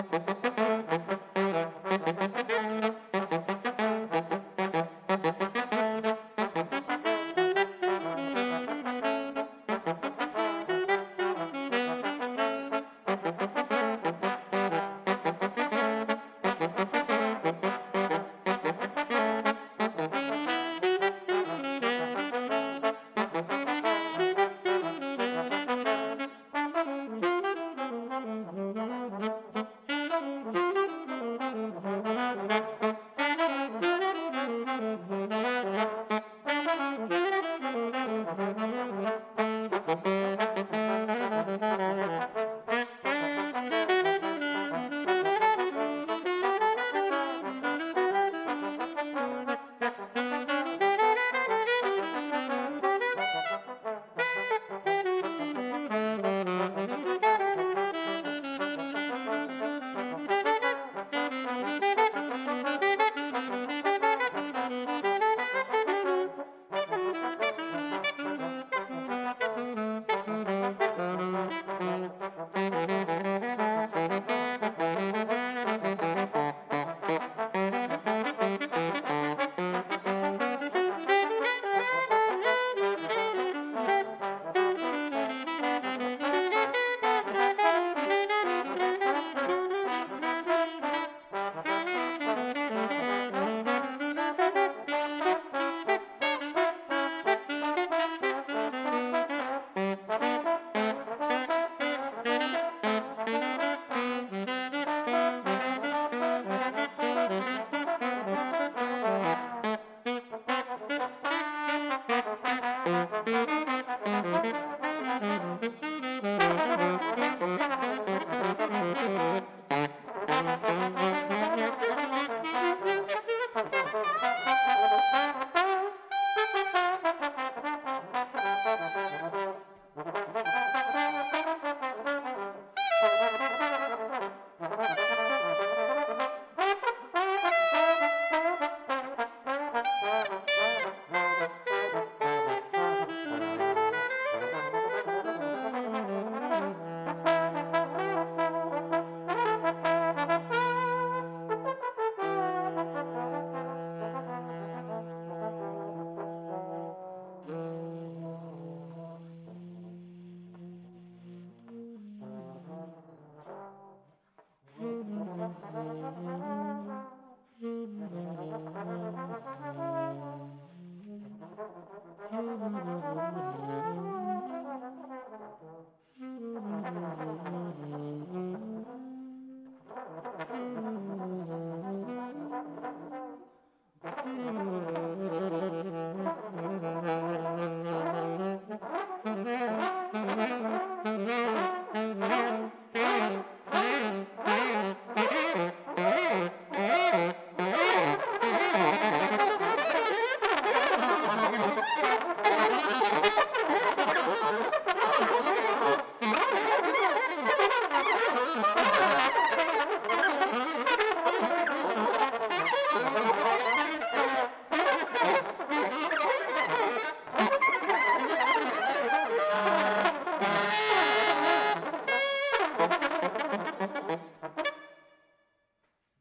Mm-hmm. Mm-hmm.